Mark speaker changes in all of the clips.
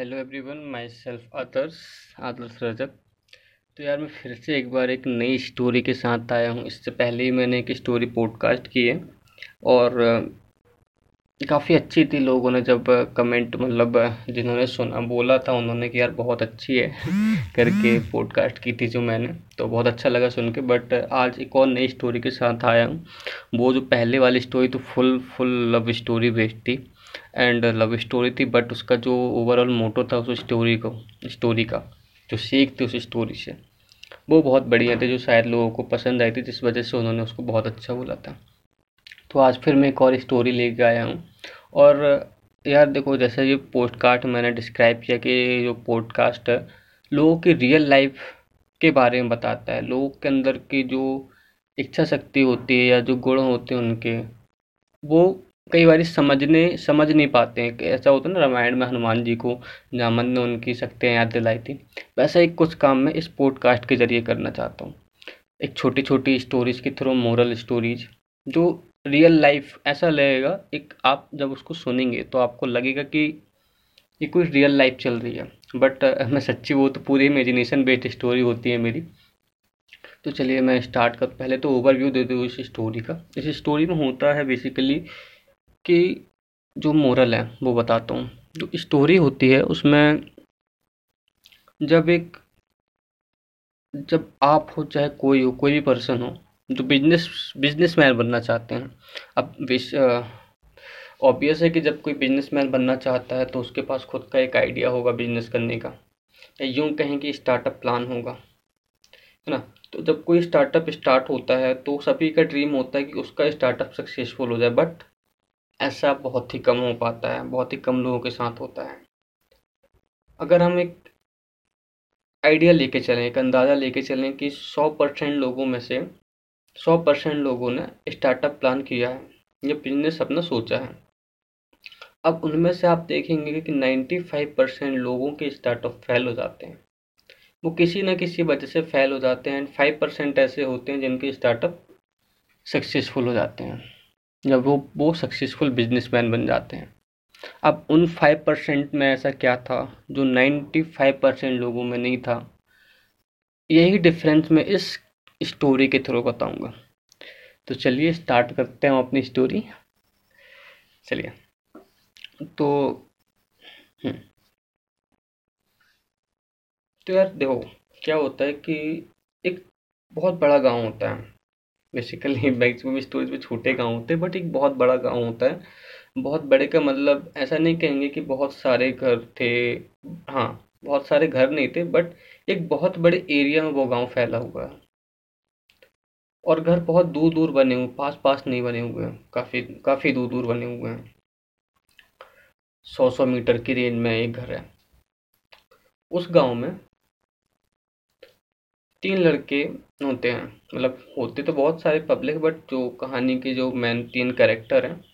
Speaker 1: Hello everyone my self Adarsh Adarsh Rajak तो यार मैं फिर से एक बार एक नई स्टोरी के साथ आया हूँ। इससे पहले ही मैंने एक स्टोरी पॉडकास्ट की है और काफ़ी अच्छी थी लोगों ने जब कमेंट मतलब जिन्होंने सुना, बोला था उन्होंने कि यार बहुत अच्छी है करके पॉडकास्ट की थी जो मैंने। तो बहुत अच्छा लगा सुन के बट आज एक और नई स्टोरी के साथ आया हूँ। वो जो पहले वाली स्टोरी तो full full love story based थी। एंड लव स्टोरी थी बट उसका जो ओवरऑल मोटो था, उस स्टोरी को स्टोरी का, जो सीख थी उस स्टोरी से, वो बहुत बढ़िया थी, जो शायद लोगों को पसंद आई थी, जिस वजह से उन्होंने उसको बहुत अच्छा बोला था। तो आज फिर मैं एक और स्टोरी लेके आया हूँ, और यार देखो, जैसे ये पोस्टकास्ट मैंने डिस्क्राइब किया कि जो पॉडकास्ट है लोगों की रियल लाइफ के बारे में बताता है, लोगों के अंदर की जो इच्छा शक्ति होती है या जो गुण होते हैं उनके, वो कई बार समझने, समझ नहीं पाते हैं ऐसा होता है ना, रामायण में हनुमान जी को जामन ने उनकी शक्तियाँ याद दिलाई थी। वैसा ही कुछ काम मैं इस पॉडकास्ट के ज़रिए करना चाहता हूँ। एक छोटी छोटी स्टोरीज़ के थ्रू मोरल स्टोरीज जो रियल लाइफ ऐसा लगेगा, एक आप जब उसको सुनेंगे तो आपको लगेगा कि ये कोई रियल लाइफ चल रही है। बट मैं सच्ची वो तो पूरी इमेजिनेशन बेस्ड स्टोरी होती है मेरी। तो चलिए मैं स्टार्ट कर, पहले तो ओवरव्यू दे दूँ इस स्टोरी का। इस स्टोरी में होता है बेसिकली कि जो मोरल है, वो बताता हूँ। जो स्टोरी होती है, उसमें जब एक, जब आप हो, चाहे कोई हो, कोई भी पर्सन हो, जो बिज़नेस बिजनेसमैन बनना चाहते हैं, अब विश ऑब्वियस है कि जब कोई बिजनेसमैन बनना चाहता है तो उसके पास खुद का एक आइडिया होगा बिज़नेस करने का। या यूँ कहें कि स्टार्टअप प्लान होगा, है ना? तो जब कोई स्टार्टअप स्टार्ट होता है तो सभी का ड्रीम होता है कि उसका स्टार्टअप सक्सेसफुल हो जाए बट ऐसा बहुत ही कम हो पाता है, बहुत ही कम लोगों के साथ होता है। अगर हम एक आइडिया लेके चलें, एक अंदाज़ा लेके चलें कि सौ परसेंट लोगों में से सौ परसेंट लोगों ने स्टार्टअप प्लान किया है, या बिज़नेस अपना सोचा है। अब उनमें से आप देखेंगे कि नाइन्टी फाइव परसेंट लोगों के स्टार्टअप फेल हो जाते हैं। वो किसी न किसी वजह से फेल हो जाते हैं एंड फाइव परसेंट ऐसे होते हैं जिनके स्टार्टअप सक्सेसफुल हो जाते हैं। जब वो वो सक्सेसफुल बिजनेसमैन बन जाते हैं। अब उन फाइव परसेंट में ऐसा क्या था जो नाइन्टी फाइव परसेंट लोगों में नहीं था? यही डिफरेंस मैं इस स्टोरी के थ्रू बताऊँगा। तो चलिए स्टार्ट करते हैं अपनी स्टोरी चलिए। तो हम्म। तो यार देखो, क्या होता है कि एक बहुत बड़ा गाँव होता है। बेसिकली मैक्सिमम स्टोरीज में छोटे गाँव होते हैं बट एक बहुत बड़ा गाँव होता है। बहुत बड़े का मतलब ऐसा नहीं कहेंगे कि बहुत सारे घर थे हाँ बहुत सारे घर नहीं थे बट एक बहुत बड़े एरिया में वो गाँव फैला हुआ है। और घर बहुत दूर दूर बने हुए पास पास नहीं बने हुए हैं काफ़ी काफ़ी दूर दूर बने हुए हैं। सौ सौ मीटर की रेंज में एक घर है। उस गाँव में तीन लड़के होते हैं। मतलब होते तो बहुत सारे पब्लिक बट जो कहानी के जो मेन तीन कैरेक्टर हैं,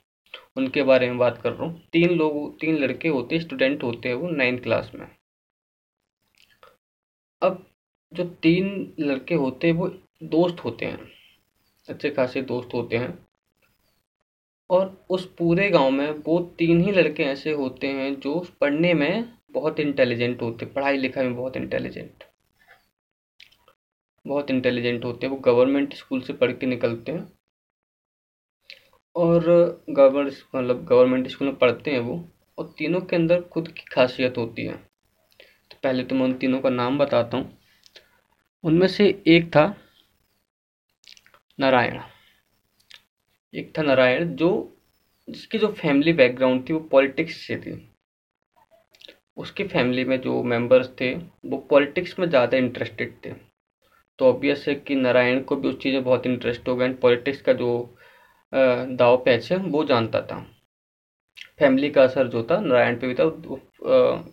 Speaker 1: उनके बारे में बात कर रहा हूँ। तीन लोग, तीन लड़के होते स्टूडेंट होते हैं वो नाइन्थ क्लास में। अब जो तीन लड़के होते हैं, वो दोस्त होते हैं। अच्छे खासे दोस्त होते हैं। और उस पूरे गाँव में वो तीन ही लड़के ऐसे होते हैं, जो पढ़ने में बहुत इंटेलिजेंट होते पढ़ाई लिखाई में बहुत इंटेलिजेंट बहुत इंटेलिजेंट होते हैं, वो गवर्नमेंट स्कूल से पढ़ के निकलते हैं। और गवर्नमेंट मतलब गवर्नमेंट स्कूल में पढ़ते हैं वो, और तीनों के अंदर खुद की खासियत होती है। तो पहले तो मैं उन तीनों का नाम बताता हूँ। उनमें से एक था नारायण। एक था नारायण जो, जिसकी जो फैमिली बैकग्राउंड थी, वो पॉलिटिक्स से थी। उसकी फैमिली में जो मेंबर्स थे, वो पॉलिटिक्स में ज़्यादा इंटरेस्टेड थे। तो ऑब्वियस है कि नारायण को भी उस चीज़ में बहुत इंटरेस्ट होगा एंड पॉलिटिक्स का जो दाव पैच है, वो जानता था। फैमिली का असर जो था, नारायण पे भी था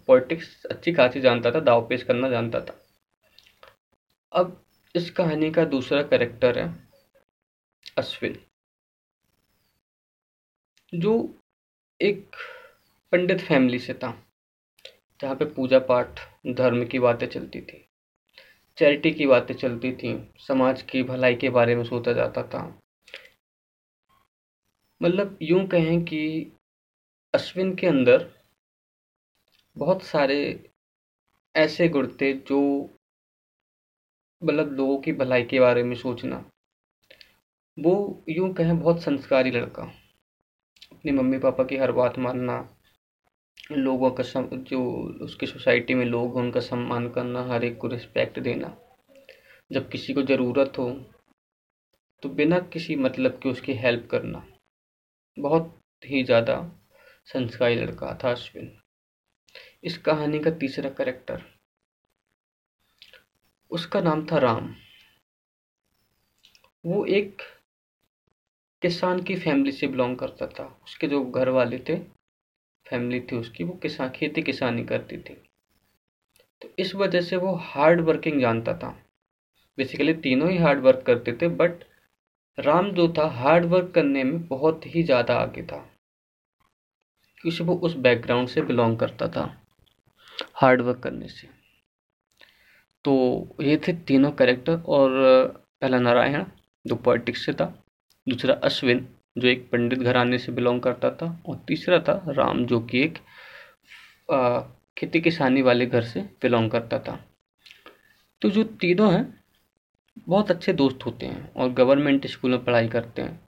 Speaker 1: पॉलिटिक्स अच्छी खासी जानता था, दाव पेश करना जानता था। अब इस कहानी का दूसरा करेक्टर है, अश्विन। जो एक पंडित फैमिली से था, जहाँ पे पूजा पाठ, धर्म की बातें चलती थी। चैरिटी की बातें चलती थी, समाज की भलाई के बारे में सोचा जाता था। मतलब यूँ कहें कि अश्विन के अंदर बहुत सारे ऐसे गुण थे जो मतलब लोगों की भलाई के बारे में सोचना। वो यूँ कहें बहुत संस्कारी लड़का, अपने मम्मी पापा की हर बात मानना लोगों का सम, जो उसकी सोसाइटी में लोग उनका सम्मान करना, हर एक को रिस्पेक्ट देना। जब किसी को ज़रूरत हो तो बिना किसी मतलब के उसकी हेल्प करना। बहुत ही ज़्यादा संस्कारी लड़का था अश्विन। इस कहानी का तीसरा करेक्टर उसका नाम था राम। वो एक किसान की फैमिली से बिलोंग करता था। उसके जो घर वाले थे फैमिली थी उसकी, वो किसान खेती किसानी करती थी। तो इस वजह से वो हार्ड वर्किंग जानता था। बेसिकली तीनों ही हार्ड वर्क करते थे बट राम जो था हार्ड वर्क करने में बहुत ही ज़्यादा आगे था। क्योंकि वो उस बैकग्राउंड से बिलोंग करता था हार्ड वर्क करने से। तो ये थे तीनों कैरेक्टर और, पहला नारायण, जो पॉलिटिक्स से था, दूसरा अश्विन जो एक पंडित घराने से बिलोंग करता था और तीसरा था राम, जो कि एक खेती किसानी वाले घर से बिलोंग करता था। तो जो तीनों हैं, बहुत अच्छे दोस्त होते हैं और गवर्नमेंट स्कूल में पढ़ाई करते हैं।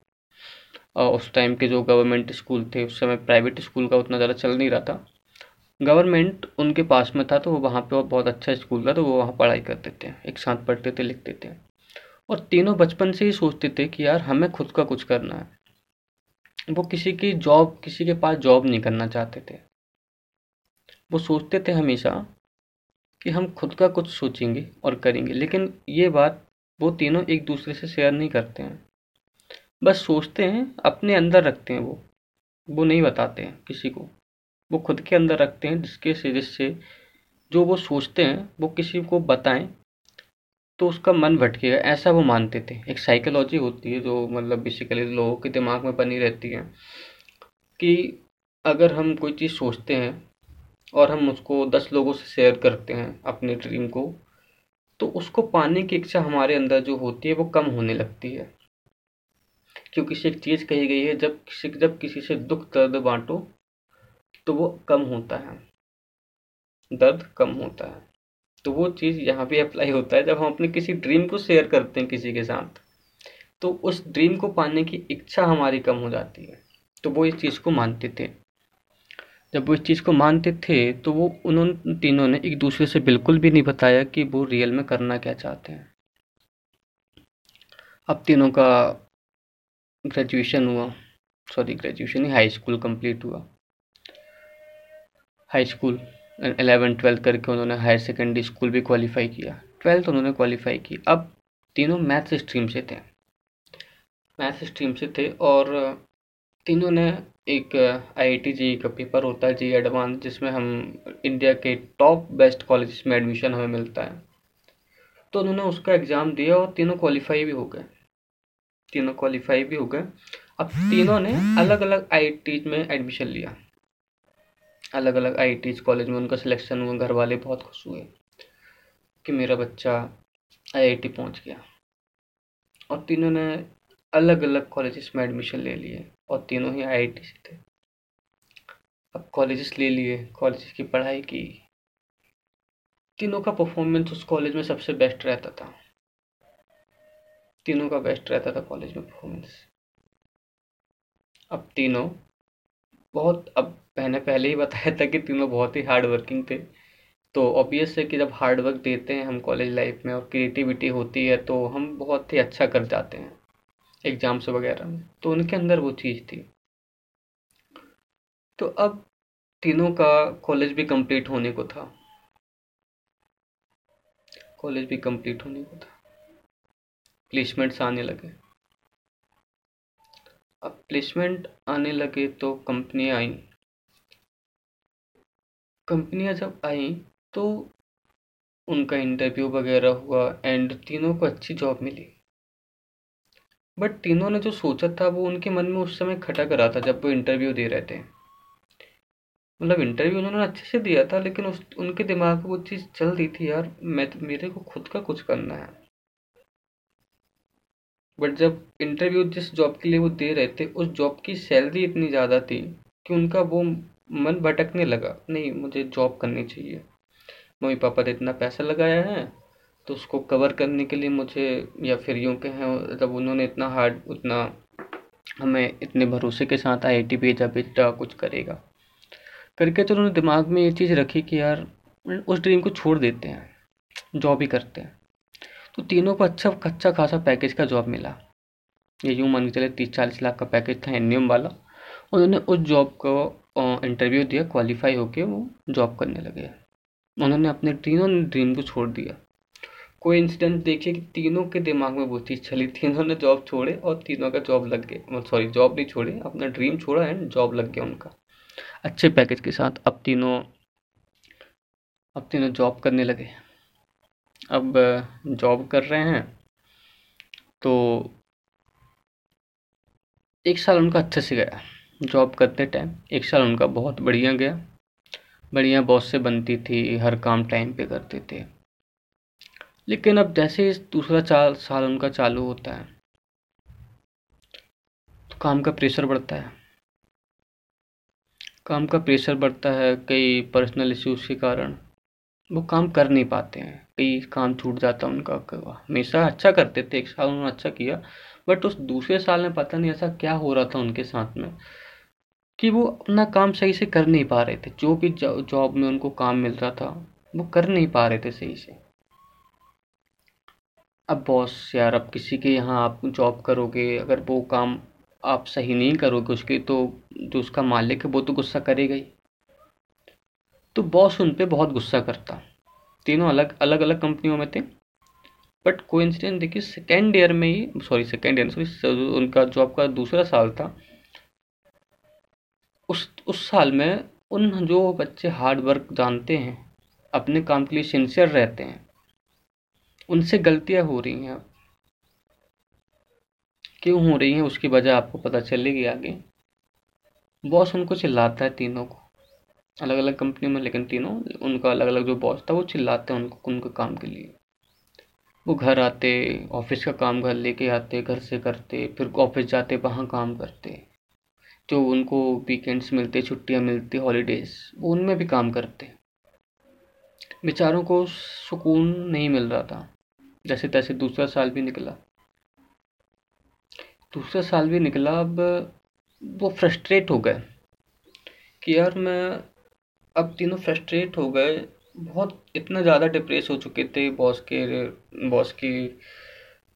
Speaker 1: और उस टाइम के जो गवर्नमेंट स्कूल थे, उस समय प्राइवेट स्कूल का उतना ज़्यादा चल नहीं रहा था। गवर्नमेंट उनके पास में था तो वो वहाँ पे बहुत अच्छा स्कूल था तो वो वहाँ पढ़ाई करते थे, एक साथ पढ़ते थे, लिखते थे। और तीनों बचपन से ही सोचते थे कि यार, हमें खुद का कुछ करना है। वो किसी की जॉब किसी के पास जॉब नहीं करना चाहते थे। वो सोचते थे हमेशा कि हम खुद का कुछ सोचेंगे और करेंगे, लेकिन ये बात वो तीनों एक दूसरे से शेयर नहीं करते हैं। बस सोचते हैं, अपने अंदर रखते हैं वो। वो नहीं बताते हैं किसी को। वो खुद के अंदर रखते हैं, जिसके से, जिससे जो वो सोचते हैं, वो किसी को बताएँ तो उसका मन भटकेगा ऐसा वो मानते थे। एक साइकोलॉजी होती है जो मतलब बेसिकली लोगों के दिमाग में बनी रहती है कि अगर हम कोई चीज़ सोचते हैं और हम उसको दस लोगों से शेयर करते हैं अपने ड्रीम को तो उसको पाने की इच्छा हमारे अंदर जो होती है वो कम होने लगती है। क्योंकि से एक चीज़ कही गई है, जब किसी जब किसी से दुख, दर्द, बांटो तो वो कम होता है। दर्द कम होता है। तो वो चीज़ यहाँ पे अप्लाई होता है जब हम अपने किसी ड्रीम को शेयर करते हैं किसी के साथ तो उस ड्रीम को पाने की इच्छा हमारी कम हो जाती है। तो वो इस चीज़ को मानते थे। जब वो इस चीज़ को मानते थे तो वो उन्होंने तीनों ने एक दूसरे से बिल्कुल भी नहीं बताया कि वो रियल में करना क्या चाहते हैं। अब तीनों का ग्रेजुएशन हुआ। सॉरी ग्रेजुएशन ही हाई स्कूल कंप्लीट हुआ। हाई स्कूल एलेवन ट्वेल्थ करके उन्होंने हायर सेकेंडरी स्कूल भी क्वालिफाई किया। ट्वेल्थ उन्होंने क्वालिफाई की। अब तीनों मैथ्स स्ट्रीम से थे। मैथ्स स्ट्रीम से थे और तीनों ने एक आई टी जी का पेपर होता है जी एडवांस जिसमें हम इंडिया के टॉप बेस्ट कॉलेज में एडमिशन हमें मिलता है। तो उन्होंने उसका एग्ज़ाम दिया और तीनों क्वालिफाई भी हो गए। तीनों क्वालिफाई भी हो गए। अब तीनों ने अलग अलग आई में एडमिशन लिया। अलग अलग आई कॉलेज में उनका सिलेक्शन हुआ घर वाले बहुत खुश हुए कि मेरा बच्चा आईआईटी पहुँच गया। और तीनों ने अलग अलग कॉलेजेस में एडमिशन ले लिए और तीनों ही आईआईटी से थे। अब कॉलेजेस ले लिए कॉलेज की पढ़ाई की। तीनों का परफॉर्मेंस उस कॉलेज में सबसे बेस्ट रहता था। तीनों का बेस्ट रहता था कॉलेज में परफॉर्मेंस अब तीनों बहुत, अब मैंने पहले ही बताया था कि तीनों बहुत ही हार्ड वर्किंग थे। तो ऑब्वियस है कि जब हार्ड वर्क देते हैं हम कॉलेज लाइफ में और क्रिएटिविटी होती है तो हम बहुत ही अच्छा कर जाते हैं एग्ज़ाम्स वगैरह में। तो उनके अंदर वो चीज़ थी। तो अब तीनों का कॉलेज भी कंप्लीट होने को था। कॉलेज भी कंप्लीट होने को था। प्लेसमेंट्स आने लगे। अब प्लेसमेंट आने लगे तो कंपनियाँ आई। कंपनियाँ जब आई तो उनका इंटरव्यू वगैरह हुआ एंड तीनों को अच्छी जॉब मिली। बट तीनों ने जो सोचा था, वो उनके मन में उस समय खटक रहा था जब वो इंटरव्यू दे रहे थे। मतलब इंटरव्यू उन्होंने अच्छे से दिया था, लेकिन उस, उनके दिमाग में वो चीज़ चल रही थी, यार, मैं मेरे को खुद का कुछ करना है। बट जब इंटरव्यू जिस जॉब के लिए वो दे रहे थे, उस जॉब की सैलरी इतनी ज़्यादा थी कि उनका वो मन भटकने लगा, नहीं, मुझे जॉब करनी चाहिए। मम्मी पापा ने इतना पैसा लगाया है तो उसको कवर करने के लिए मुझे या फिर यूँ कहें, जब उन्होंने इतना हार्ड उतना हमें इतने भरोसे के साथ आई आई भेजा बेटा कुछ करेगा। करके तो उन्होंने दिमाग में ये चीज़ रखी कि यार, उस ड्रीम को छोड़ देते हैं जॉब ही करते हैं। तो तीनों को अच्छा अच्छा खासा पैकेज का जॉब मिला। ये यूँ मान के चले, तीस, चालीस लाख का पैकेज था एन वाला। उन्होंने उस जॉब को इंटरव्यू दिया क्वालिफाई होके वो जॉब करने लगे। उन्होंने अपने तीनों ड्रीम को छोड़ दिया। कोई इंसिडेंट देखिए कि तीनों के दिमाग में वो चीज़ चली, तीनों ने जॉब छोड़े और तीनों का जॉब लग गए सॉरी जॉब नहीं छोड़े, अपना ड्रीम छोड़ा एंड जॉब लग गया उनका। अच्छे पैकेज के साथ अब तीनों अब तीनों जॉब करने लगे। अब जॉब कर रहे हैं तो एक साल उनका अच्छे से गया। जॉब करते टाइम एक साल उनका बहुत बढ़िया गया। बढ़िया बॉस से बनती थी, हर काम टाइम पे करते थे। लेकिन अब जैसे ही दूसरा चार साल उनका चालू होता है तो काम का प्रेशर बढ़ता है। काम का प्रेशर बढ़ता है, कई पर्सनल इश्यूज़ के कारण, वो काम कर नहीं पाते हैं। कई काम छूट जाता उनका हमेशा अच्छा करते थे, एक साल उन्होंने अच्छा किया बट उस दूसरे साल में पता नहीं ऐसा क्या हो रहा था उनके साथ में, कि वो अपना काम सही से कर नहीं पा रहे थे, जो भी जॉब में उनको काम मिल रहा था, वो कर नहीं पा रहे थे सही से। अब बॉस यार, अब किसी के यहाँ आप जॉब करोगे, अगर वो काम आप सही नहीं करोगे उसके तो जो उसका मालिक है, वो तो गुस्सा करेगा ही। तो बॉस उन पर बहुत गुस्सा करता। तीनों अलग अलग अलग कंपनियों में थे। बट को इंसिडेंट देखिए सेकेंड ईयर में ही सॉरी सेकेंड ईयर सॉरी, उनका जॉब का दूसरा साल था, उस उस साल में उन जो बच्चे हार्ड वर्क जानते हैं, अपने काम के लिए सिंसियर रहते हैं, उनसे गलतियाँ हो रही हैं। क्यों हो रही हैं, उसकी वजह आपको पता चलेगी आगे। बॉस उनको चिल्लाता है तीनों को। अलग अलग कंपनी में, लेकिन तीनों उनका अलग अलग जो बॉस था, वो चिल्लाते उनको, उनके काम के लिए। वो घर आते ऑफ़िस का काम घर लेके आते, घर से करते, फिर ऑफ़िस जाते, वहाँ काम करते। जो उनको वीकेंड्स मिलते, छुट्टियाँ मिलती हॉलीडेज वो उनमें भी काम करते। बेचारों को सुकून नहीं मिल रहा था। जैसे तैसे दूसरा साल भी निकला। दूसरा साल भी निकला, अब वो फ्रस्ट्रेट हो गए कि यार मैं अब तीनों फ्रस्ट्रेट हो गए। बहुत, इतना ज़्यादा डिप्रेस हो चुके थे बॉस के बॉस की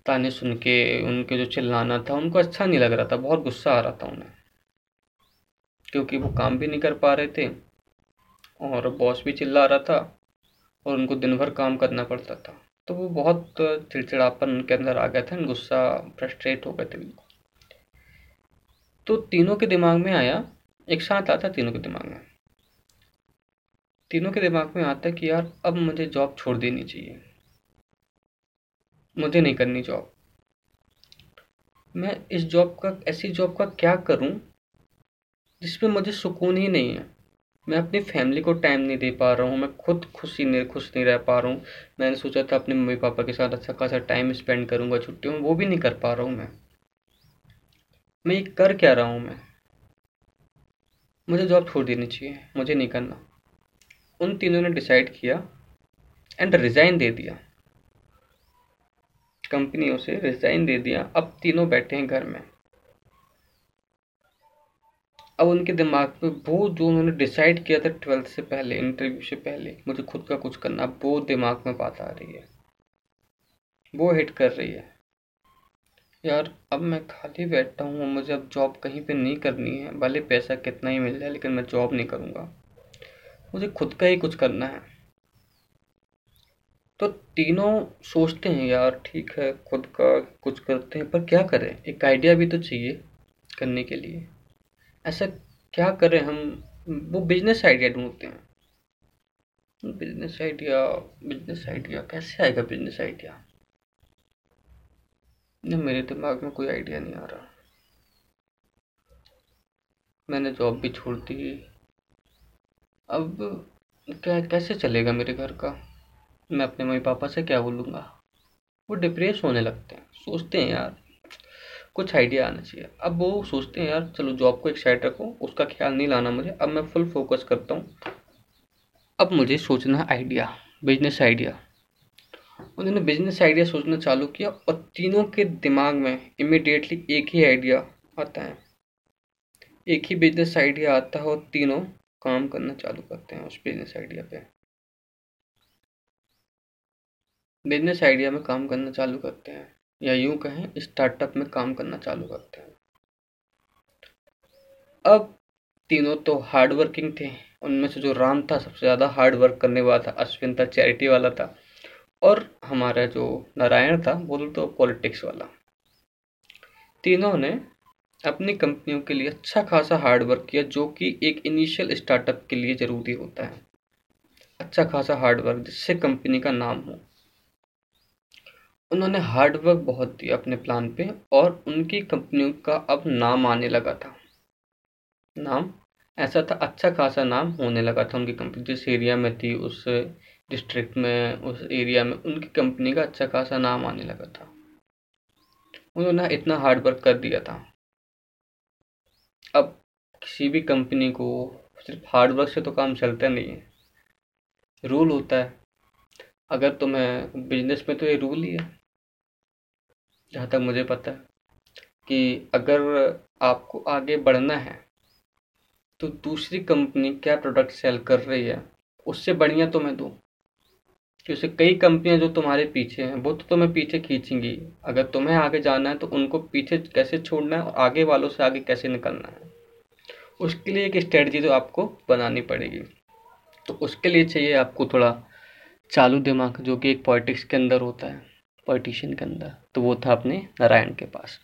Speaker 1: ताने सुन के, उनके जो चिल्लाना था, उनको अच्छा नहीं लग रहा था, बहुत गुस्सा आ रहा था उन्हें। क्योंकि वो काम भी नहीं कर पा रहे थे, और बॉस भी चिल्ला रहा था, और उनको दिन भर काम करना पड़ता था। तो वो बहुत चिड़चिड़ापन उनके अंदर आ गया था गुस्सा फ्रस्ट्रेट हो गए थे बिल्कुल तो तीनों के दिमाग में आया, एक साथ आता तीनों के दिमाग में तीनों के दिमाग में आता कि यार, अब मुझे जॉब छोड़ देनी चाहिए। मुझे नहीं करनी जॉब मैं इस जॉब का, ऐसी जॉब का क्या करूँ, जिसमें मुझे सुकून ही नहीं है? मैं अपनी फैमिली को टाइम नहीं दे पा रहा हूँ, मैं खुद खुशी नहीं, खुश नहीं रह पा रहा हूँ। मैंने सोचा था अपने मम्मी पापा के साथ अच्छा खासा टाइम स्पेंड करूँगा, छुट्टियों में, वो भी नहीं कर पा रहा हूँ मैं। मैं ये कर क्या रहा हूँ मैं? मुझे जॉब छोड़ देनी चाहिए, मुझे नहीं करना। उन तीनों ने डिसाइड किया एंड रिज़ाइन दे दिया। कंपनियों से रिज़ाइन दे दिया। अब तीनों बैठे हैं घर में। अब उनके दिमाग में वो जो उन्होंने डिसाइड किया था ट्वेल्थ से पहले इंटरव्यू से पहले, मुझे खुद का कुछ करना, वो दिमाग में बात आ रही है। वो हिट कर रही है। यार, अब मैं खाली बैठा हूँ, मुझे अब जॉब कहीं पे नहीं करनी है। भले पैसा कितना ही मिल जाए, लेकिन मैं जॉब नहीं करूँगा। मुझे खुद का ही कुछ करना है। तो तीनों सोचते हैं, यार, ठीक है, खुद का कुछ करते हैं, पर क्या करें? एक आइडिया भी तो चाहिए करने के लिए। ऐसा क्या करें हम? वो बिज़नेस आइडिया ढूंढते हैं। बिज़नेस आइडिया बिज़नेस आइडिया कैसे आएगा बिज़नेस आइडिया नहीं मेरे दिमाग में कोई आइडिया नहीं आ रहा। मैंने जॉब भी छोड़ दी अब क्या, कैसे चलेगा मेरे घर का? मैं अपने मम्मी पापा से क्या बोलूँगा? वो डिप्रेस होने लगते हैं। सोचते हैं यार, कुछ आइडिया आना चाहिए। अब वो सोचते हैं यार, चलो जॉब को एक साइड रखो, उसका ख्याल नहीं लाना मुझे। अब मैं फुल फोकस करता हूँ। अब मुझे सोचना आइडिया बिज़नेस आइडिया उन्होंने बिज़नेस आइडिया सोचना चालू किया और तीनों के दिमाग में इमिडिएटली एक ही आइडिया आता है। एक ही बिज़नेस आइडिया आता है और तीनों काम करना चालू करते हैं उस बिज़नेस आइडिया पे। बिज़नेस आइडिया में काम करना चालू करते हैं, या यूँ कहें स्टार्टअप में काम करना चालू करते हैं। अब तीनों तो हार्ड वर्किंग थे, उनमें से जो राम था, सबसे ज़्यादा हार्ड वर्क करने वाला था, अश्विन था चैरिटी वाला था, और हमारा जो नारायण था, वो तो पॉलिटिक्स वाला। तीनों ने अपनी कंपनियों के लिए अच्छा खासा हार्ड वर्क किया, जो कि एक इनिशियल स्टार्टअप के लिए ज़रूरी होता है। अच्छा खासा हार्ड वर्क जिससे कंपनी का नाम हो। उन्होंने हार्ड वर्क बहुत दिया अपने प्लान पे और उनकी कंपनियों का अब नाम आने लगा था। नाम? ऐसा था अच्छा खासा नाम होने लगा था उनकी कंपनी जिस एरिया में थी, उस डिस्ट्रिक्ट में, उस एरिया में, उनकी कंपनी का अच्छा खासा नाम आने लगा था। उन्होंने इतना हार्ड वर्क कर दिया था। अब किसी भी कंपनी को सिर्फ़ हार्ड वर्क से तो काम चलता नहीं है। रूल होता है। अगर तुम्हें बिज़नेस में तो ये रूल ही है। जहाँ तक मुझे पता है कि अगर आपको आगे बढ़ना है तो दूसरी कंपनी क्या प्रोडक्ट सेल कर रही है, उससे बढ़िया तो मैं दूँ। क्योंकि कई कंपनियाँ जो तुम्हारे पीछे हैं, वो तो तुम्हें पीछे खींचेंगी। अगर तुम्हें आगे जाना है तो उनको पीछे कैसे छोड़ना है और आगे वालों से आगे कैसे निकलना है? उसके लिए एक स्ट्रेटजी तो आपको बनानी पड़ेगी। तो उसके लिए चाहिए आपको थोड़ा चालू दिमाग, जो कि एक पॉलिटिक्स के अंदर होता है पॉलिटिशियन के अंदर। तो वो था अपने नारायण के पास।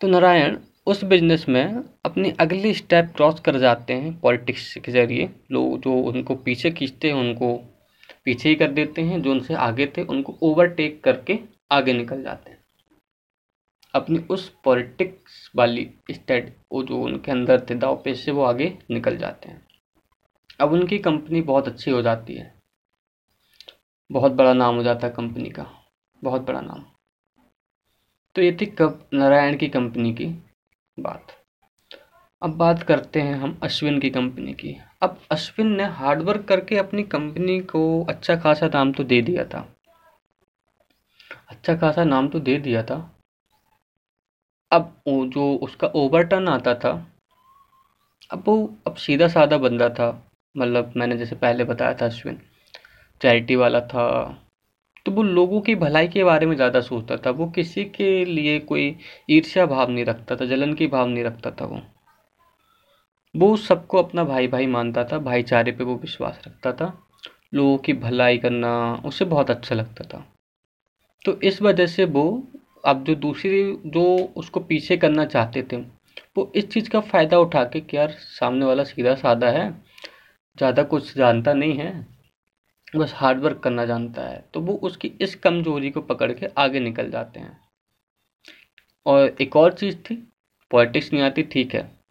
Speaker 1: तो नारायण उस बिज़नेस में अपनी अगली स्टेप क्रॉस कर जाते हैं पॉलिटिक्स के ज़रिए। लोग जो उनको पीछे खींचते हैं, उनको पीछे ही कर देते हैं, जो उनसे आगे थे, उनको ओवरटेक करके आगे निकल जाते हैं। अपनी उस पॉलिटिक्स वाली स्टेट वो जो उनके अंदर थे, दाव पे से वो आगे निकल जाते हैं। अब उनकी कंपनी बहुत अच्छी हो जाती है। बहुत बड़ा नाम हो जाता है कंपनी का। बहुत बड़ा नाम। तो ये थी कब, नारायण की कंपनी की बात। अब बात करते हैं हम अश्विन की कंपनी की। अब अश्विन ने हार्डवर्क करके अपनी कंपनी को अच्छा खासा नाम तो दे दिया था। अच्छा खासा नाम तो दे दिया था। अब वो जो उसका ओवरटर्न आता था, अब वो अब सीधा साधा बंदा था। मतलब मैंने जैसे पहले बताया था अश्विन चैरिटी वाला था। तो वो लोगों की भलाई के बारे में ज़्यादा सोचता था। वो किसी के लिए कोई ईर्ष्या भाव नहीं रखता था, जलन की भाव नहीं रखता था वो। वो सबको अपना भाई भाई मानता था, भाईचारे पे वो विश्वास रखता था। लोगों की भलाई करना उसे बहुत अच्छा लगता था। तो इस वजह से वो, अब जो दूसरी, जो उसको पीछे करना चाहते थे, वो इस चीज़ का फ़ायदा उठा के कि यार, सामने वाला सीधा साधा है, ज़्यादा कुछ जानता नहीं है, बस हार्डवर्क करना जानता है। तो वो उसकी इस कमज़ोरी को पकड़ के आगे निकल जाते हैं। और एक और चीज़ थी पॉलिटिक्स नहीं आती, ठीक है।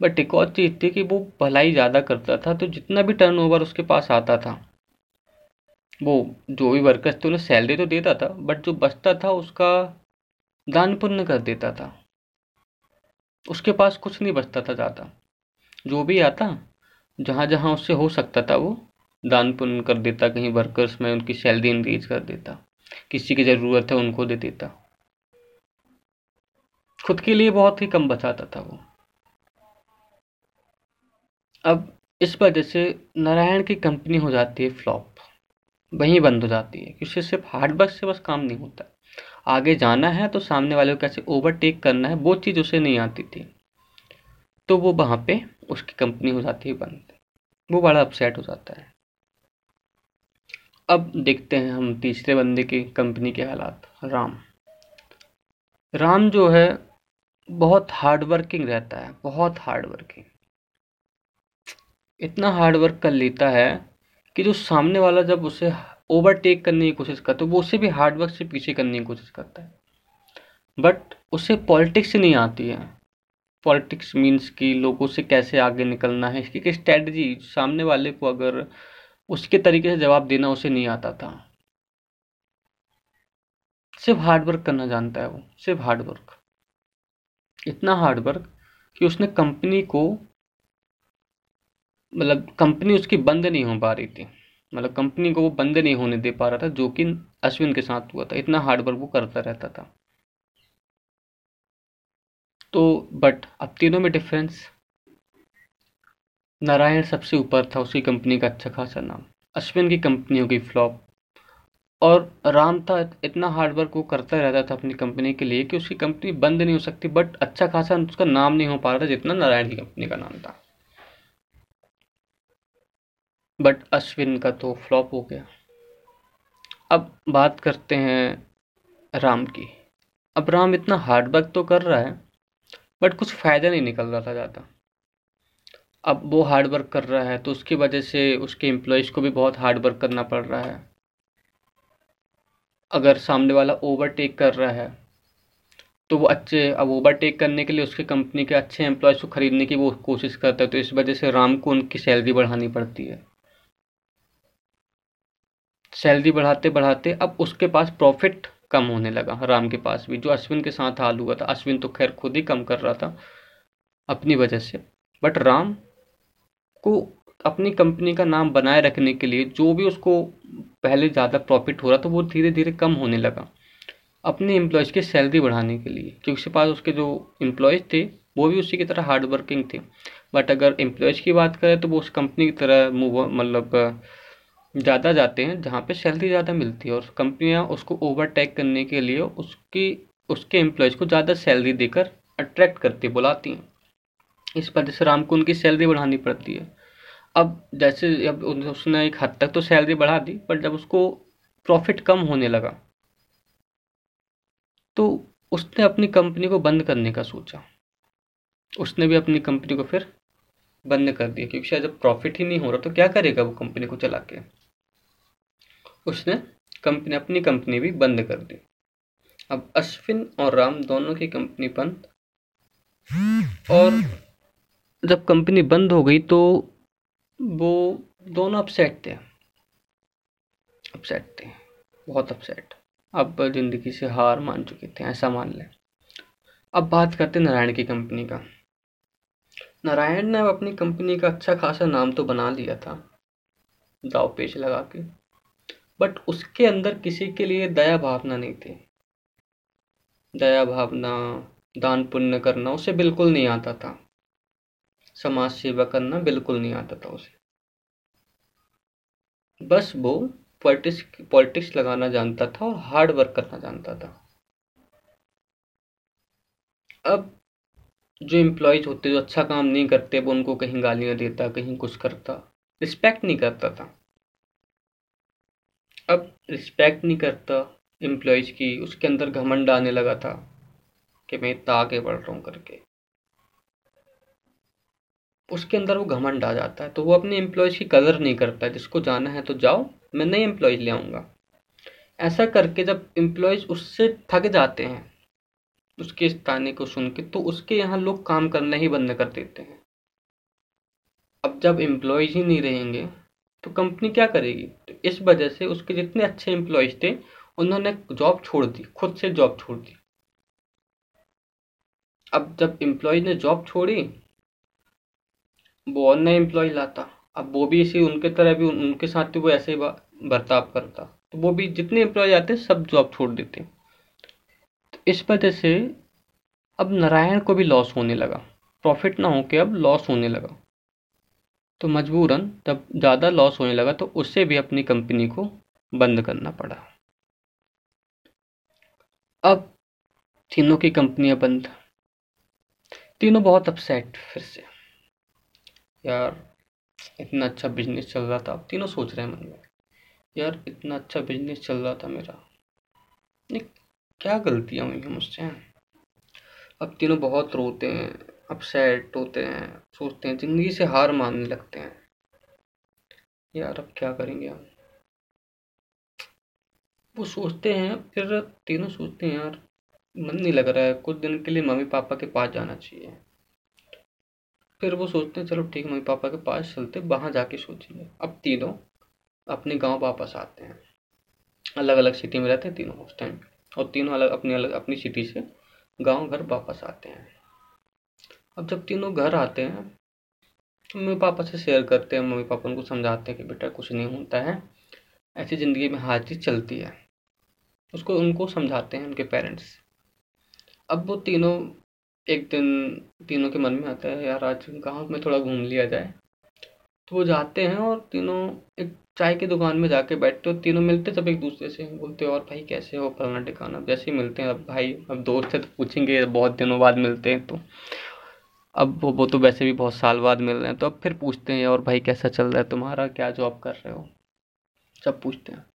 Speaker 1: बट और चीज़ थी कि वो भलाई ज़्यादा करता था तो जितना भी टर्न उसके पास आता था। वो जो भी वर्कर्स थे, उन्हें सैलरी तो देता था बट जो बचता था, उसका दान पुण्य कर देता था। उसके पास कुछ नहीं बचता था ज़्यादा। जो भी आता जहाँ जहाँ उससे हो सकता था, वो दान पुण्य कर देता, कहीं वर्कर्स में उनकी सैलरी इंक्रीज कर देता, किसी की ज़रूरत है उनको दे देता। खुद के लिए बहुत ही कम बचाता था वो। अब इस वजह से नारायण की कंपनी हो जाती है फ्लॉप। वहीं बंद हो जाती है, क्योंकि सिर्फ़ हार्डवर्क से बस काम नहीं होता। आगे जाना है तो सामने वाले को कैसे ओवरटेक करना है, वो चीज़ उसे नहीं आती थी। तो वो वहाँ पे उसकी कंपनी हो जाती है बंद। वो बड़ा अपसेट हो जाता है। अब देखते हैं हम तीसरे बंदे की कंपनी के हालात। राम। राम जो है, बहुत हार्ड वर्किंग रहता है, बहुत हार्ड वर्किंग इतना हार्ड वर्क कर लेता है कि जो सामने वाला जब उसे ओवरटेक करने की कोशिश करता है वो उसे भी हार्ड वर्क से पीछे करने की कोशिश करता है। बट उसे पॉलिटिक्स नहीं आती है। पॉलिटिक्स मीन्स कि लोगों से कैसे आगे निकलना है, इसकी स्ट्रेटजी सामने वाले को अगर उसके तरीके से जवाब देना उसे नहीं आता था। सिर्फ़ हार्ड वर्क करना जानता है वो, सिर्फ़ हार्ड वर्क इतना हार्ड वर्क कि उसने कंपनी को मतलब कंपनी उसकी बंद नहीं हो पा रही थी। मतलब कंपनी को वो बंद नहीं होने दे पा रहा था, जो कि अश्विन के साथ हुआ था। इतना हार्ड वर्क वो करता रहता था। तो बट अब तीनों में डिफरेंस नारायण सबसे ऊपर था, उसकी कंपनी का अच्छा खासा नाम। अश्विन की कंपनी हो गई फ्लॉप और राम था, इतना हार्ड वर्क वो करता रहता था अपनी कंपनी के लिए कि उसकी कंपनी बंद नहीं हो सकती बट अच्छा खासा उसका नाम नहीं हो पा रहा था जितना नारायण की कंपनी का नाम था। बट अश्विन का तो फ्लॉप हो गया। अब बात करते हैं राम की। अब राम इतना हार्ड वर्क तो कर रहा है बट कुछ फ़ायदा नहीं निकल रहा था ज़्यादा। अब वो हार्ड वर्क कर रहा है तो उसकी वजह से उसके एम्प्लॉयज़ को भी बहुत हार्ड वर्क करना पड़ रहा है। अगर सामने वाला ओवरटेक कर रहा है तो वो अच्छे, अब ओवरटेक करने के लिए उसके कंपनी के अच्छे एम्प्लॉयज़ को ख़रीदने की वो कोशिश करता है तो इस वजह से राम को उनकी सैलरी बढ़ानी पड़ती है। सैलरी बढ़ाते बढ़ाते अब उसके पास प्रॉफिट कम होने लगा। राम के पास भी, जो अश्विन के साथ हाल हुआ था। अश्विन तो खैर खुद ही कम कर रहा था, अपनी वजह से। बट राम को अपनी कंपनी का नाम बनाए रखने के लिए जो भी उसको पहले ज़्यादा प्रॉफिट हो रहा था, वो धीरे धीरे कम होने लगा। अपने एम्प्लॉयज़ की सैलरी बढ़ाने के लिए, क्योंकि उसके पास उसके जो एम्प्लॉयज़ थे, वो भी उसी की तरह हार्ड वर्किंग थे। बट अगर एम्प्लॉयज़ की बात करें तो वो उस कंपनी की तरह मतलब ज़्यादा जाते हैं, जहाँ पे सैलरी ज़्यादा मिलती है और कंपनियाँ उसको ओवरटेक करने के लिए उसकी, उसके एम्प्लॉयज़ को ज़्यादा सैलरी देकर अट्रैक्ट करती, बुलाती हैं। इस वजह से राम को उनकी सैलरी बढ़ानी पड़ती है। अब जैसे, अब उसने एक हद तक तो सैलरी बढ़ा दी, पर जब उसको प्रॉफिट कम होने लगा तो उसने अपनी कंपनी को बंद करने का सोचा। उसने भी अपनी कंपनी को फिर बंद कर दिया, क्योंकि शायद जब प्रॉफिट ही नहीं हो रहा तो क्या करेगा वो कंपनी को चला के? उसने कंपनी, अपनी कंपनी भी बंद कर दी। अब अश्विन और राम दोनों की कंपनी बंद। और जब कंपनी बंद हो गई तो वो दोनों अपसेट थे। अपसेट थे। बहुत अपसेट अब ज़िंदगी से हार मान चुके थे, ऐसा मान लें। अब बात करते नारायण की कंपनी का। नारायण ने अब अपनी कंपनी का अच्छा खासा नाम तो बना लिया था। दाव पेच लगा के। बट उसके अंदर किसी के लिए दया भावना नहीं थी। दया भावना, दान पुण्य करना उसे बिल्कुल नहीं आता था। समाज सेवा करना बिल्कुल नहीं आता था उसे। बस वो पॉलिटिक्स पॉलिटिक्स लगाना जानता था और हार्ड वर्क करना जानता था। अब जो एम्प्लॉयज़ होते, जो अच्छा काम नहीं करते, वो उनको कहीं गालियाँ देता, कहीं कुछ करता रिस्पेक्ट नहीं करता था। अब रिस्पेक्ट नहीं करता एम्प्लॉयज़ की, उसके अंदर घमंड आने लगा था कि मैं इतना आगे बढ़ रहा हूँ करके। उसके अंदर वो घमंड आ जाता है तो वो अपने एम्प्लॉयज़ की कदर नहीं करता जिसको जाना है तो जाओ, मैं नए एम्प्लॉयज़ ले आऊँगा। ऐसा करके जब एम्प्लॉयज़ उससे थक जाते हैं, उसके इस ताने को सुन के तो उसके यहाँ लोग काम करना ही बंद कर देते हैं। अब जब एम्प्लॉयज़ ही नहीं रहेंगे तो कंपनी क्या करेगी? तो इस वजह से उसके जितने अच्छे एम्प्लॉयज़ थे, उन्होंने जॉब छोड़ दी, खुद से जॉब छोड़ दी। अब जब एम्प्लॉयज़ ने जॉब छोड़ी, वो और नए एम्प्लॉय लाता। अब वो भी इसी उनके तरह भी, उनके साथ भी वो ऐसे ही बर्ताव करता। तो वो भी जितने एम्प्लॉय आते, सब जॉब छोड़ देते। तो इस वजह से अब नारायण को भी लॉस होने लगा। प्रॉफिट ना होके अब लॉस होने लगा। तो मजबूरन जब ज़्यादा लॉस होने लगा तो उससे भी अपनी कंपनी को बंद करना पड़ा। अब तीनों की कंपनियाँ बंद। तीनों बहुत अपसेट फिर से। यार, इतना अच्छा बिज़नेस चल रहा था। अब तीनों सोच रहे हैं मन में। यार, इतना अच्छा बिज़नेस चल रहा था मेरा। नहीं, क्या गलतियाँ हुई हैं मुझसे? अब तीनों बहुत रोते हैं। अपसेट होते हैं, सोचते हैं, ज़िंदगी से हार मानने लगते हैं। यार, अब क्या करेंगे हम? वो सोचते हैं, फिर तीनों सोचते हैं, यार, मन नहीं लग रहा है, कुछ दिन के लिए मम्मी पापा के पास जाना चाहिए। फिर वो सोचते हैं, चलो ठीक, मम्मी पापा के पास चलते, वहाँ जाके सोचेंगे अब तीनों अपने गाँव वापस आते हैं। अलग अलग सिटी में रहते हैं, तीनों उस टाइम और तीनों अलग, अपनी अलग, अपनी सिटी से गाँव घर वापस आते हैं। अब जब तीनों घर आते हैं तो मम्मी पापा से शेयर करते हैं, मम्मी पापा उनको समझाते हैं कि बेटा कुछ नहीं होता है, ऐसी ज़िंदगी में हर चीज़ चलती है। उसको, उनको समझाते हैं उनके पेरेंट्स अब वो तीनों, एक दिन तीनों के मन में आता है, यार, आज गाँव में थोड़ा घूम लिया जाए? तो वो जाते हैं और तीनों एक चाय की दुकान में जाके बैठते हो तीनों मिलते सब एक दूसरे से। बोलते और भाई, कैसे हो फलाना ठिकाना? जैसे ही मिलते हैं, अब भाई, अब दोस्त है तो पूछेंगे, बहुत दिनों बाद मिलते हैं तो। अब वो वो तो वैसे भी बहुत साल बाद मिल रहे हैं तो अब फिर पूछते हैं, और भाई कैसा चल रहा है तुम्हारा? क्या जॉब कर रहे हो? सब पूछते हैं।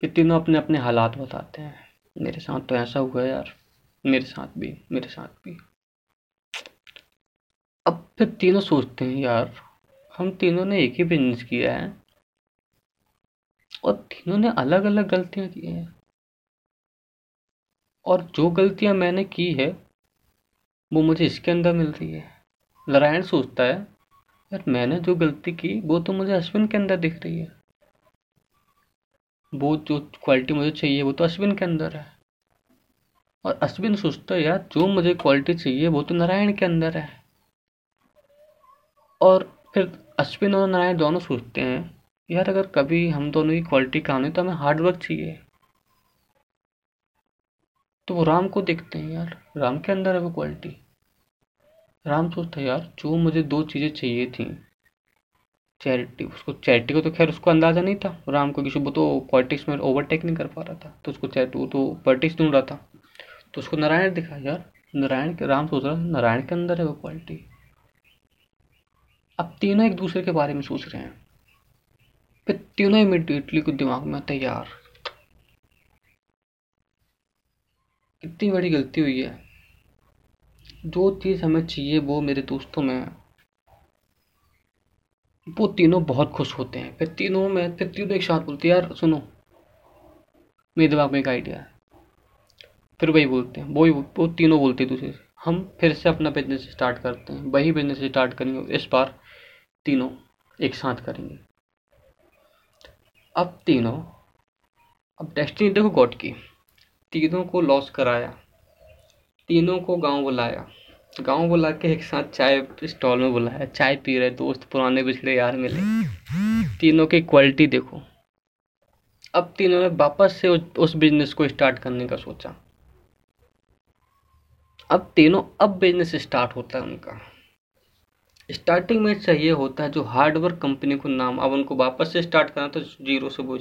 Speaker 1: फिर तीनों अपने अपने हालात बताते हैं। मेरे साथ तो ऐसा हुआ यार। मेरे साथ भी, मेरे साथ भी। अब फिर तीनों सोचते हैं, यार, हम तीनों ने एक ही बिज़नेस किया है। और तीनों ने अलग अलग गलतियाँ की हैं। और जो गलतियाँ मैंने की है, वो मुझे इसके अंदर मिल रही है। नारायण सोचता है, यार मैंने जो गलती की, वो तो मुझे अश्विन के अंदर दिख रही है। वो जो क्वालिटी मुझे चाहिए, वो तो अश्विन के अंदर है। और अश्विन सोचता है, यार, जो मुझे क्वालिटी चाहिए, वो तो नारायण के अंदर है। और फिर अश्विन और नारायण दोनों सोचते हैं, यार, अगर कभी हम दोनों की क्वालिटी काम है तो हमें हार्डवर्क चाहिए। तो वो राम को देखते हैं, यार, राम के अंदर है वो क्वालिटी राम सोचता यार, जो मुझे दो चीज़ें चाहिए थी। चैरिटी, उसको, चैरिटी को तो खैर उसको अंदाज़ा नहीं था। राम को किसी, वो तो पॉलिटिक्स में ओवरटेक नहीं कर पा रहा था। तो उसको चैरिटी वो तो पॉलिटिक्स ढूंढ रहा था। तो उसको नारायण दिखा, यार, नारायण के, राम सोच रहा नारायण के अंदर है वो क्वालिटी अब तीनों एक दूसरे के बारे में सोच रहे हैं। फिर तीनों इमिडिएटली को दिमाग में आता है, यार, कितनी बड़ी गलती हुई है। जो चीज़ हमें चाहिए, वो मेरे दोस्तों में वो तीनों बहुत खुश होते हैं। फिर तीनों में, फिर तीनों एक साथ बोलते हैं, यार, सुनो, मेरे दिमाग में एक आइडिया है। फिर वही बोलते हैं। वही, वो तीनों बोलते हैं दूसरे से। हम फिर से अपना बिज़नेस स्टार्ट करते हैं। वही बिज़नेस स्टार्ट करेंगे इस बार तीनों एक साथ करेंगे। अब तीनों, अब डेस्टिनी देखो गॉड की। तीनों को लॉस कराया। तीनों को गाँव बुलाया। गाँव बुला के एक साथ चाय स्टॉल में बुलाया। चाय पी रहे दोस्त पुराने बिछड़े यार मिले। तीनों की क्वालिटी देखो। अब तीनों ने वापस से उस बिज़नेस को स्टार्ट करने का सोचा। अब तीनों अब बिज़नेस स्टार्ट होता है उनका। स्टार्टिंग में चाहिए होता है जो हार्डवर्क कंपनी को नाम। अब उनको वापस से स्टार्ट करना तो ज़ीरो से वो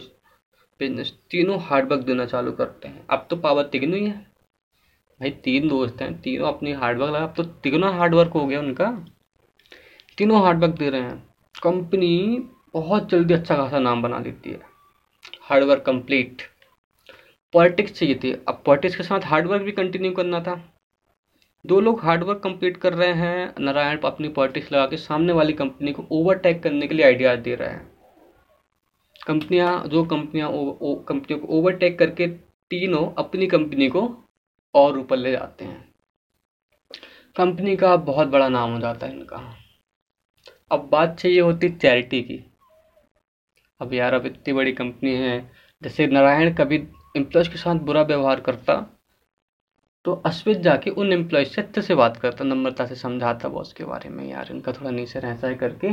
Speaker 1: बिज़नेस तीनों हार्डवर्क देना चालू करते हैं। अब तो पावर तीनों ही है। भाई, तीन दोस्त हैं, तीनों अपनी हार्डवर्क लगा, अब तो तीनों हार्डवर्क हो गया उनका? तीनों हार्डवर्क दे रहे हैं। कंपनी बहुत जल्दी अच्छा खासा नाम बना देती है। हार्डवर्क कंप्लीट पॉलिटिक्स चाहिए थी। अब पॉलिटिक्स के साथ हार्डवर्क भी कंटिन्यू करना था। दो लोग हार्डवर्क कंप्लीट कर रहे हैं, नारायण अपनी पॉलिटिक्स लगा के सामने वाली कंपनी को ओवरटेक करने के लिए आइडियाज़ दे रहे हैं। कंपनियाँ जो कंपनियाँ कंपनियों को ओवरटेक करके तीनों अपनी कंपनी को और ऊपर ले जाते हैं। कंपनी का बहुत बड़ा नाम हो जाता है इनका। अब बात चाहिए होती चैरिटी की। अब यार, अब इतनी बड़ी कंपनी है। जैसे नारायण कभी एम्प्लॉयज़ के साथ बुरा व्यवहार करता तो अश्वित जाके उन एम्प्लॉयज़ से अच्छे से बात करता, नम्रता से समझाता बॉस के बारे में। यार, इनका थोड़ा नीचे रहता है करके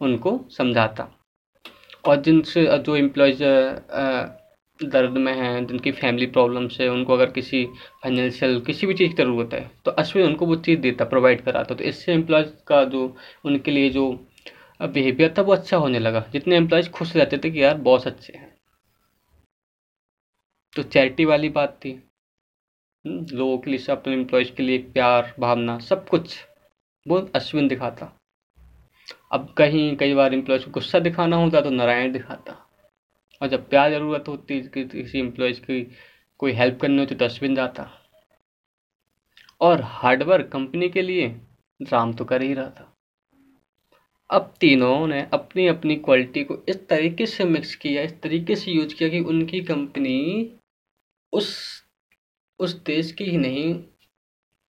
Speaker 1: उनको समझाता। और जिनसे, जो एम्प्लॉयज़ दर्द में हैं जिनकी फैमिली प्रॉब्लम्स है उनको अगर किसी फाइनेंशियल किसी भी चीज़ की ज़रूरत है तो अश्विन उनको वो चीज़ देता प्रोवाइड कराता। तो इससे एम्प्लॉयज़ का जो उनके लिए जो बिहेवियर था वो अच्छा होने लगा। जितने एम्प्लॉयज़ खुश रहते थे कि यार बॉस अच्छे हैं। तो चैरिटी वाली बात थी। हम्म, लोगों के लिए अपने एम्प्लॉयज़ के लिए प्यार भावना सब कुछ वो अश्विन दिखाता। अब कहीं कई बार एम्प्लॉयज़ को गुस्सा दिखाना होता तो नारायण दिखाता। और जब प्यार ज़रूरत होती कि किसी एम्प्लॉयज़ की कोई हेल्प करनी होती तो अश्विन जाता। और हार्डवर्क कंपनी के लिए राम तो कर ही रहा था। अब तीनों ने अपनी अपनी क्वालिटी को इस तरीके से मिक्स किया, इस तरीके से यूज़ किया कि उनकी कंपनी उस उस देश की ही नहीं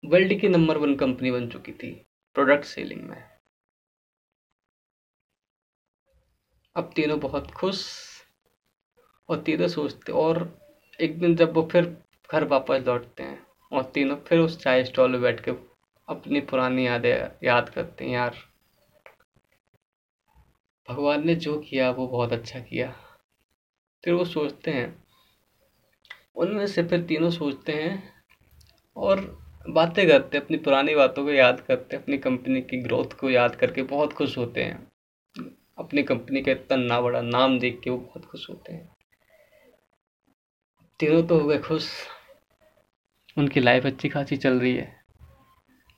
Speaker 1: वर्ल्ड की नंबर वन कंपनी बन चुकी थी प्रोडक्ट सेलिंग में। अब तीनों बहुत खुश। और तीनों सोचते और एक दिन जब वो फिर घर वापस लौटते हैं, और तीनों फिर उस चाय स्टॉल में बैठ के अपनी पुरानी यादें याद करते हैं, यार, भगवान ने जो किया वो बहुत अच्छा किया। फिर वो सोचते हैं। उनमें से फिर तीनों सोचते हैं और बातें करते अपनी पुरानी बातों को याद करते अपनी कंपनी की ग्रोथ को याद करके बहुत खुश होते हैं। अपनी कंपनी का इतना बड़ा नाम देख के वो बहुत खुश होते हैं। तीनों तो हो गए खुश। उनकी लाइफ अच्छी खासी चल रही है।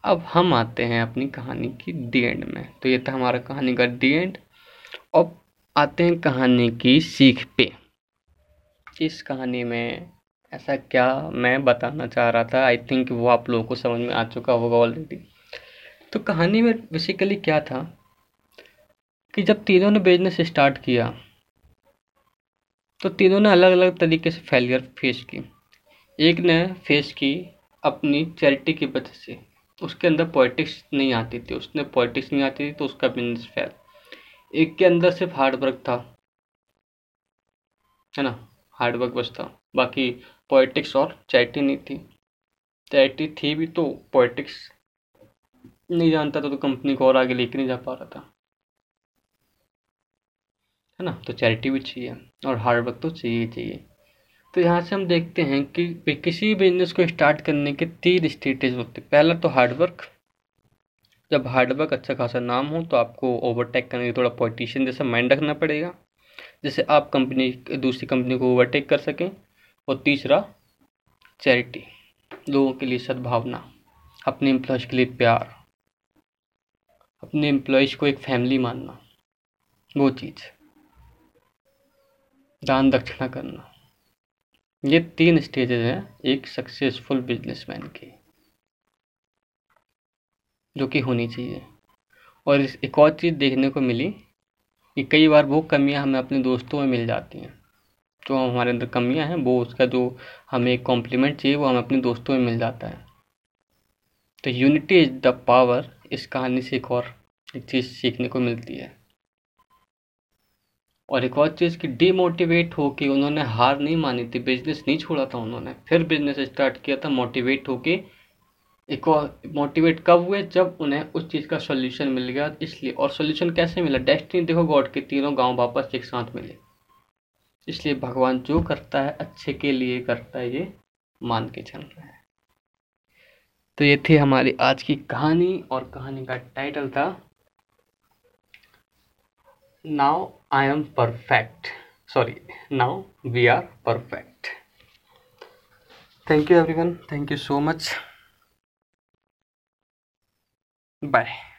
Speaker 1: अब हम आते हैं अपनी कहानी की डी एंड में। तो ये था हमारा कहानी का डी एंड अब आते हैं कहानी की सीख पे। इस कहानी में ऐसा क्या मैं बताना चाह रहा था? आई थिंक वो आप लोगों को समझ में आ चुका होगा ऑलरेडी तो कहानी में बेसिकली क्या था कि जब तीनों ने बिज़नेस स्टार्ट किया तो तीनों ने अलग अलग तरीके से फेलियर फेस की। एक ने फेस की अपनी चैरिटी की वजह से। उसके अंदर पॉलिटिक्स नहीं आती थी। उसने पॉलिटिक्स नहीं आती थी तो उसका बिज़नेस फेल एक के अंदर सिर्फ़ हार्डवर्क था। है ना? हार्डवर्क बस था। बाकी पॉलिटिक्स और चैरिटी नहीं थी। चैरिटी थी भी तो पॉलिटिक्स नहीं जानता था तो कंपनी को और आगे लेके नहीं जा पा रहा था। है ना? तो चैरिटी भी चाहिए। और हार्ड वर्क तो चाहिए चाहिए। तो यहाँ से हम देखते हैं कि किसी बिज़नेस को स्टार्ट करने के तीन स्टेटेज होते हैं। पहला तो हार्ड वर्क जब हार्ड वर्क अच्छा खासा नाम हो तो आपको ओवरटेक करने के थोड़ा पॉलिटिशियन जैसा माइंड रखना पड़ेगा। जैसे आप कंपनी दूसरी कंपनी को ओवरटेक कर सकें। और तीसरा चैरिटी लोगों के लिए सद्भावना। अपने एम्प्लॉयज़ के लिए प्यार। अपने एम्प्लॉयज़ को एक फैमिली मानना। वो चीज़। दान दक्षिणा करना। ये तीन स्टेजेस हैं, एक सक्सेसफुल बिजनेसमैन की, जो कि होनी चाहिए। और इस, एक और चीज़ देखने को मिली कि कई बार वो कमियाँ हमें अपने दोस्तों में मिल जाती हैं। जो हमारे अंदर कमियाँ हैं, वो उसका जो हमें कॉम्प्लीमेंट चाहिए, वो हमें अपने दोस्तों में मिल जाता है। तो यूनिटी इज़ द पावर इस कहानी से एक और एक चीज़ सीखने को मिलती है। और एक और चीज़ कि डीमोटिवेट होके उन्होंने हार नहीं मानी थी बिज़नेस नहीं छोड़ा था उन्होंने। फिर बिज़नेस स्टार्ट किया था मोटिवेट होके। एक और मोटिवेट कब हुए? जब उन्हें उस चीज़ का सोल्यूशन मिल गया इसलिए। और सोल्यूशन कैसे मिला? डेस्टिनी देखो गॉड के तीनों गाँव वापस एक साथ मिले। इसलिए भगवान जो करता है, अच्छे के लिए करता है, ये मान के चल रहा है। तो ये थी हमारी आज की कहानी, और कहानी का टाइटल था now I am perfect. Sorry now we are perfect. Thank you everyone. Thank you so much. Bye.